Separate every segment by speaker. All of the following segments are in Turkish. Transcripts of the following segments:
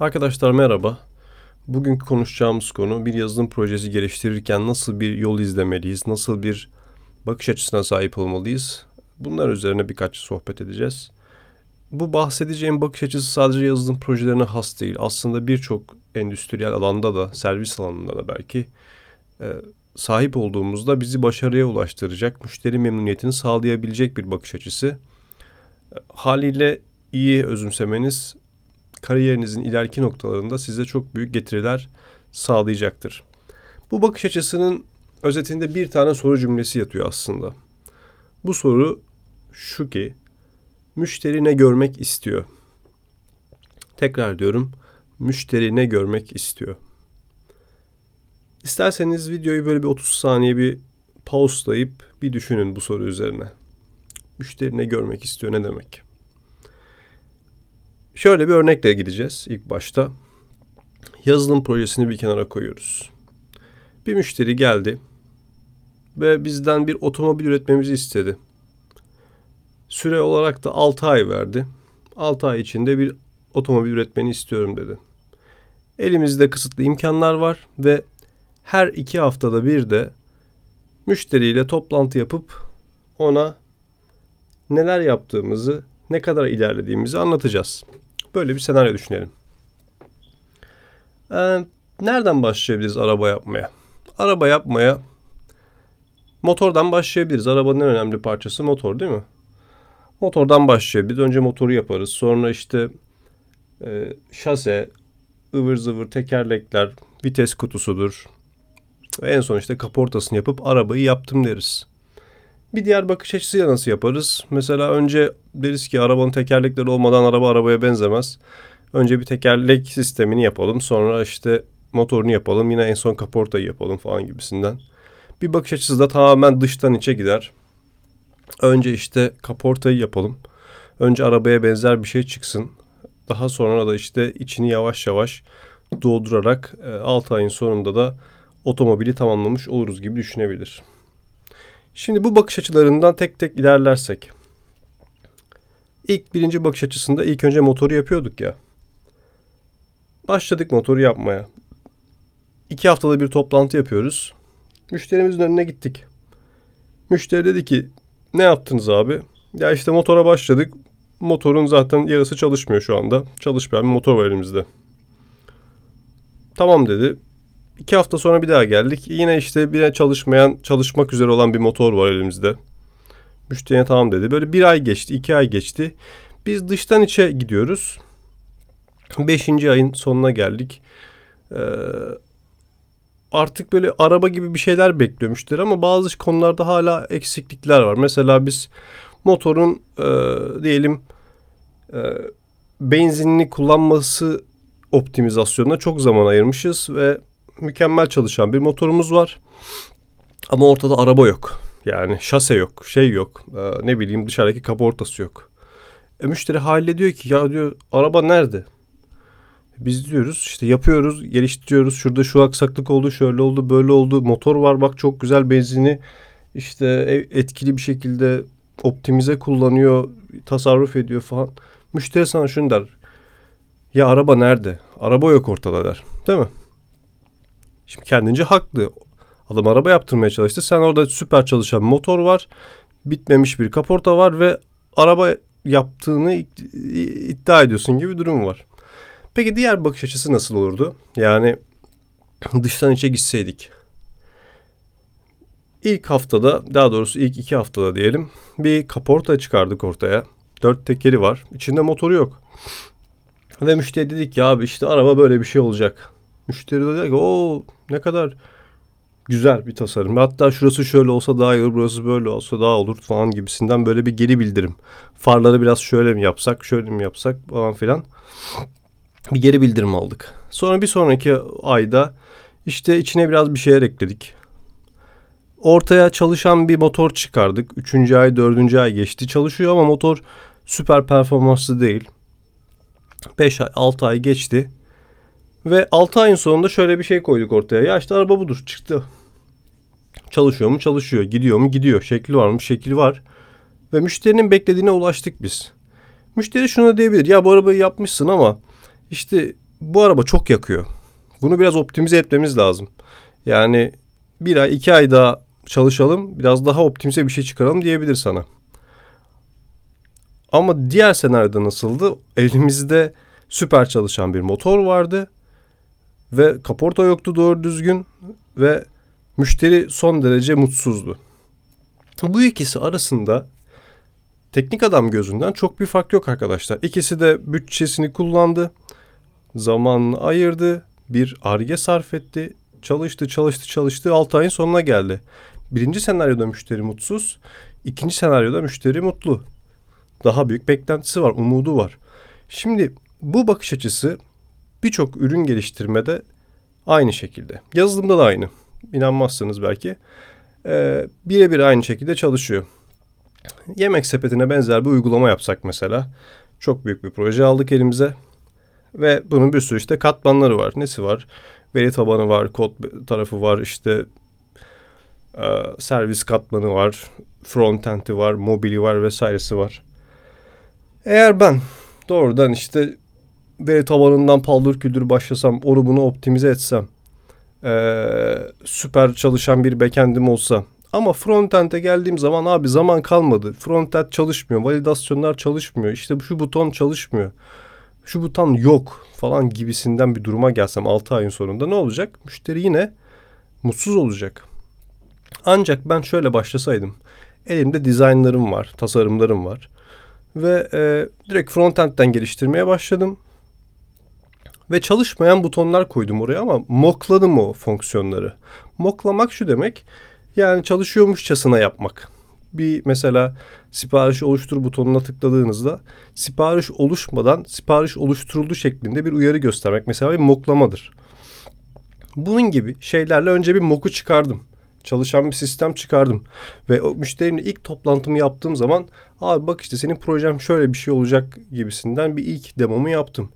Speaker 1: Arkadaşlar merhaba. Bugünkü konuşacağımız konu bir yazılım projesi geliştirirken nasıl bir yol izlemeliyiz, nasıl bir bakış açısına sahip olmalıyız. Bunlar üzerine birkaç sohbet edeceğiz. Bu bahsedeceğim bakış açısı sadece yazılım projelerine has değil. Aslında birçok endüstriyel alanda da, servis alanında da belki e, sahip olduğumuzda bizi başarıya ulaştıracak, müşteri memnuniyetini sağlayabilecek bir bakış açısı. Haliyle iyi özümsemeniz kariyerinizin ileriki noktalarında size çok büyük getiriler sağlayacaktır. Bu bakış açısının özetinde bir tane soru cümlesi yatıyor aslında. Bu soru şu ki müşteri ne görmek istiyor? Tekrar diyorum. Müşteri ne görmek istiyor? İsterseniz videoyu böyle bir 30 saniye bir pauslayıp bir düşünün bu soru üzerine. Müşteri ne görmek istiyor ne demek? Şöyle bir örnekle gideceğiz ilk başta. Yazılım projesini bir kenara koyuyoruz. Bir müşteri geldi ve bizden bir otomobil üretmemizi istedi. Süre olarak da 6 ay verdi. 6 ay içinde bir otomobil üretmeni istiyorum dedi. Elimizde kısıtlı imkanlar var ve her iki haftada bir de müşteriyle toplantı yapıp ona neler yaptığımızı, ne kadar ilerlediğimizi anlatacağız. Böyle bir senaryo düşünelim. Ee, nereden başlayabiliriz araba yapmaya? Araba yapmaya motordan başlayabiliriz. Arabanın en önemli parçası motor değil mi? Motordan başlayabiliriz. Önce motoru yaparız. Sonra işte e, şase, ıvır zıvır tekerlekler, vites kutusudur. En son işte kaportasını yapıp arabayı yaptım deriz. Bir diğer bakış açısıyla nasıl yaparız? Mesela önce deriz ki arabanın tekerlekleri olmadan araba arabaya benzemez. Önce bir tekerlek sistemini yapalım. Sonra işte motorunu yapalım. Yine en son kaportayı yapalım falan gibisinden. Bir bakış açısı da tamamen dıştan içe gider. Önce işte kaportayı yapalım. Önce arabaya benzer bir şey çıksın. Daha sonra da işte içini yavaş yavaş doldurarak 6 ayın sonunda da otomobili tamamlamış oluruz gibi düşünebilir. Şimdi bu bakış açılarından tek tek ilerlersek. İlk birinci bakış açısında ilk önce motoru yapıyorduk ya. Başladık motoru yapmaya. İki haftada bir toplantı yapıyoruz. Müşterimizin önüne gittik. Müşteri dedi ki ne yaptınız abi? Ya işte motora başladık. Motorun zaten yarısı çalışmıyor şu anda. Çalışmayan bir motor var elimizde. Tamam dedi. İki hafta sonra bir daha geldik. Yine işte bir çalışmayan, çalışmak üzere olan bir motor var elimizde. Müşteriye tamam dedi. Böyle bir ay geçti, iki ay geçti. Biz dıştan içe gidiyoruz. Beşinci ayın sonuna geldik. Ee, artık böyle araba gibi bir şeyler bekliyor müşteri ama bazı konularda hala eksiklikler var. Mesela biz motorun e, diyelim e, benzinli kullanması optimizasyonuna çok zaman ayırmışız ve mükemmel çalışan bir motorumuz var. Ama ortada araba yok. Yani şase yok, şey yok. Ee, ne bileyim dışarıdaki kaportası yok. E, müşteri haliyle diyor ki ya diyor araba nerede? Biz diyoruz işte yapıyoruz, geliştiriyoruz. Şurada şu aksaklık oldu, şöyle oldu, böyle oldu. Motor var bak çok güzel benzini işte etkili bir şekilde optimize kullanıyor, tasarruf ediyor falan. Müşteri sana şunu der. Ya araba nerede? Araba yok ortada der. Değil mi? Şimdi kendince haklı. Adam araba yaptırmaya çalıştı. Sen orada süper çalışan motor var. Bitmemiş bir kaporta var ve araba yaptığını iddia ediyorsun gibi bir durum var. Peki diğer bakış açısı nasıl olurdu? Yani dıştan içe gitseydik. İlk haftada daha doğrusu ilk iki haftada diyelim bir kaporta çıkardık ortaya. Dört tekeri var. İçinde motoru yok. Ve müşteri dedik ya abi işte araba böyle bir şey olacak. Müşteri de diyor ki o ne kadar güzel bir tasarım. Hatta şurası şöyle olsa daha iyi olur, burası böyle olsa daha olur falan gibisinden böyle bir geri bildirim. Farları biraz şöyle mi yapsak, şöyle mi yapsak falan filan. Bir geri bildirim aldık. Sonra bir sonraki ayda işte içine biraz bir şeyler ekledik. Ortaya çalışan bir motor çıkardık. Üçüncü ay, dördüncü ay geçti. Çalışıyor ama motor süper performanslı değil. Beş ay, altı ay geçti. Ve 6 ayın sonunda şöyle bir şey koyduk ortaya. Ya işte araba budur çıktı. Çalışıyor mu? Çalışıyor. Gidiyor mu? Gidiyor. Şekli var mı? Şekli var. Ve müşterinin beklediğine ulaştık biz. Müşteri şunu diyebilir. Ya bu arabayı yapmışsın ama işte bu araba çok yakıyor. Bunu biraz optimize etmemiz lazım. Yani bir ay iki ay daha çalışalım biraz daha optimize bir şey çıkaralım diyebilir sana. Ama diğer senaryoda nasıldı? Elimizde süper çalışan bir motor vardı ve kaporta yoktu doğru düzgün ve müşteri son derece mutsuzdu. Bu ikisi arasında teknik adam gözünden çok bir fark yok arkadaşlar. İkisi de bütçesini kullandı, zamanını ayırdı, bir arge sarf etti, çalıştı, çalıştı, çalıştı, 6 ayın sonuna geldi. Birinci senaryoda müşteri mutsuz, ikinci senaryoda müşteri mutlu. Daha büyük beklentisi var, umudu var. Şimdi bu bakış açısı birçok ürün geliştirmede aynı şekilde. Yazılımda da aynı. İnanmazsınız belki. Ee, birebir aynı şekilde çalışıyor. Yemek sepetine benzer bir uygulama yapsak mesela. Çok büyük bir proje aldık elimize. Ve bunun bir sürü işte katmanları var. Nesi var? Veri tabanı var, kod tarafı var, işte e, servis katmanı var, frontend'i var, mobili var vesairesi var. Eğer ben doğrudan işte veri tabanından paldır küldür başlasam, onu bunu optimize etsem, ee, süper çalışan bir backend'im olsa ama frontend'e geldiğim zaman abi zaman kalmadı. Frontend çalışmıyor, validasyonlar çalışmıyor, işte şu buton çalışmıyor, şu buton yok falan gibisinden bir duruma gelsem 6 ayın sonunda ne olacak? Müşteri yine mutsuz olacak. Ancak ben şöyle başlasaydım. Elimde dizaynlarım var, tasarımlarım var. Ve e, direkt frontend'den geliştirmeye başladım. Ve çalışmayan butonlar koydum oraya ama mokladım o fonksiyonları. Moklamak şu demek. Yani çalışıyormuşçasına yapmak. Bir mesela sipariş oluştur butonuna tıkladığınızda sipariş oluşmadan sipariş oluşturuldu şeklinde bir uyarı göstermek mesela bir moklamadır. Bunun gibi şeylerle önce bir moku çıkardım. Çalışan bir sistem çıkardım. Ve o müşterinin ilk toplantımı yaptığım zaman abi bak işte senin projem şöyle bir şey olacak gibisinden bir ilk demomu yaptım.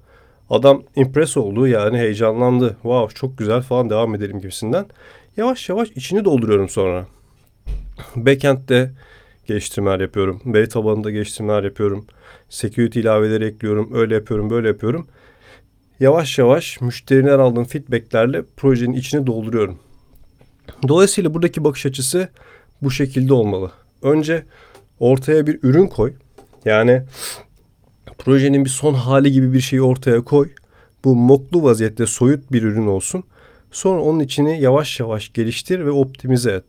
Speaker 1: Adam impress oldu yani heyecanlandı. Wow çok güzel falan devam edelim gibisinden. Yavaş yavaş içini dolduruyorum sonra. Backend'de geliştirmeler yapıyorum. Veri tabanında geliştirmeler yapıyorum. Security ilaveleri ekliyorum. Öyle yapıyorum, böyle yapıyorum. Yavaş yavaş müşteriden aldığım feedbacklerle projenin içini dolduruyorum. Dolayısıyla buradaki bakış açısı bu şekilde olmalı. Önce ortaya bir ürün koy. Yani projenin bir son hali gibi bir şeyi ortaya koy. Bu moklu vaziyette soyut bir ürün olsun. Sonra onun içini yavaş yavaş geliştir ve optimize et.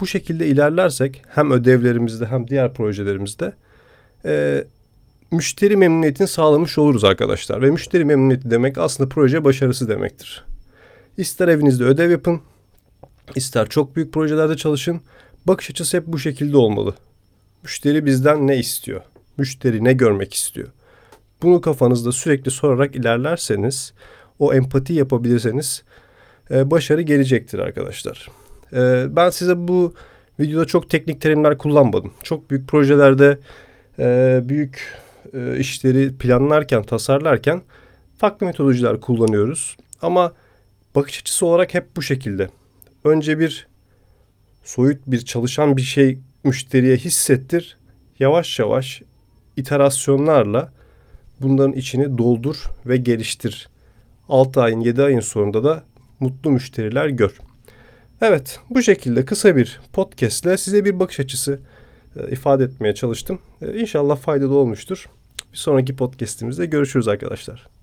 Speaker 1: Bu şekilde ilerlersek hem ödevlerimizde hem diğer projelerimizde e, müşteri memnuniyetini sağlamış oluruz arkadaşlar. Ve müşteri memnuniyeti demek aslında proje başarısı demektir. İster evinizde ödev yapın, ister çok büyük projelerde çalışın. Bakış açısı hep bu şekilde olmalı. Müşteri bizden ne istiyor? Müşteri ne görmek istiyor? Bunu kafanızda sürekli sorarak ilerlerseniz, o empati yapabilirseniz e, başarı gelecektir arkadaşlar. E, ben size bu videoda çok teknik terimler kullanmadım. Çok büyük projelerde e, büyük e, işleri planlarken, tasarlarken farklı metodolojiler kullanıyoruz. Ama bakış açısı olarak hep bu şekilde. Önce bir soyut bir çalışan bir şey müşteriye hissettir. Yavaş yavaş iterasyonlarla bunların içini doldur ve geliştir. 6 ayın 7 ayın sonunda da mutlu müşteriler gör. Evet bu şekilde kısa bir podcast ile size bir bakış açısı e, ifade etmeye çalıştım. E, inşallah faydalı olmuştur. Bir sonraki podcastimizde görüşürüz arkadaşlar.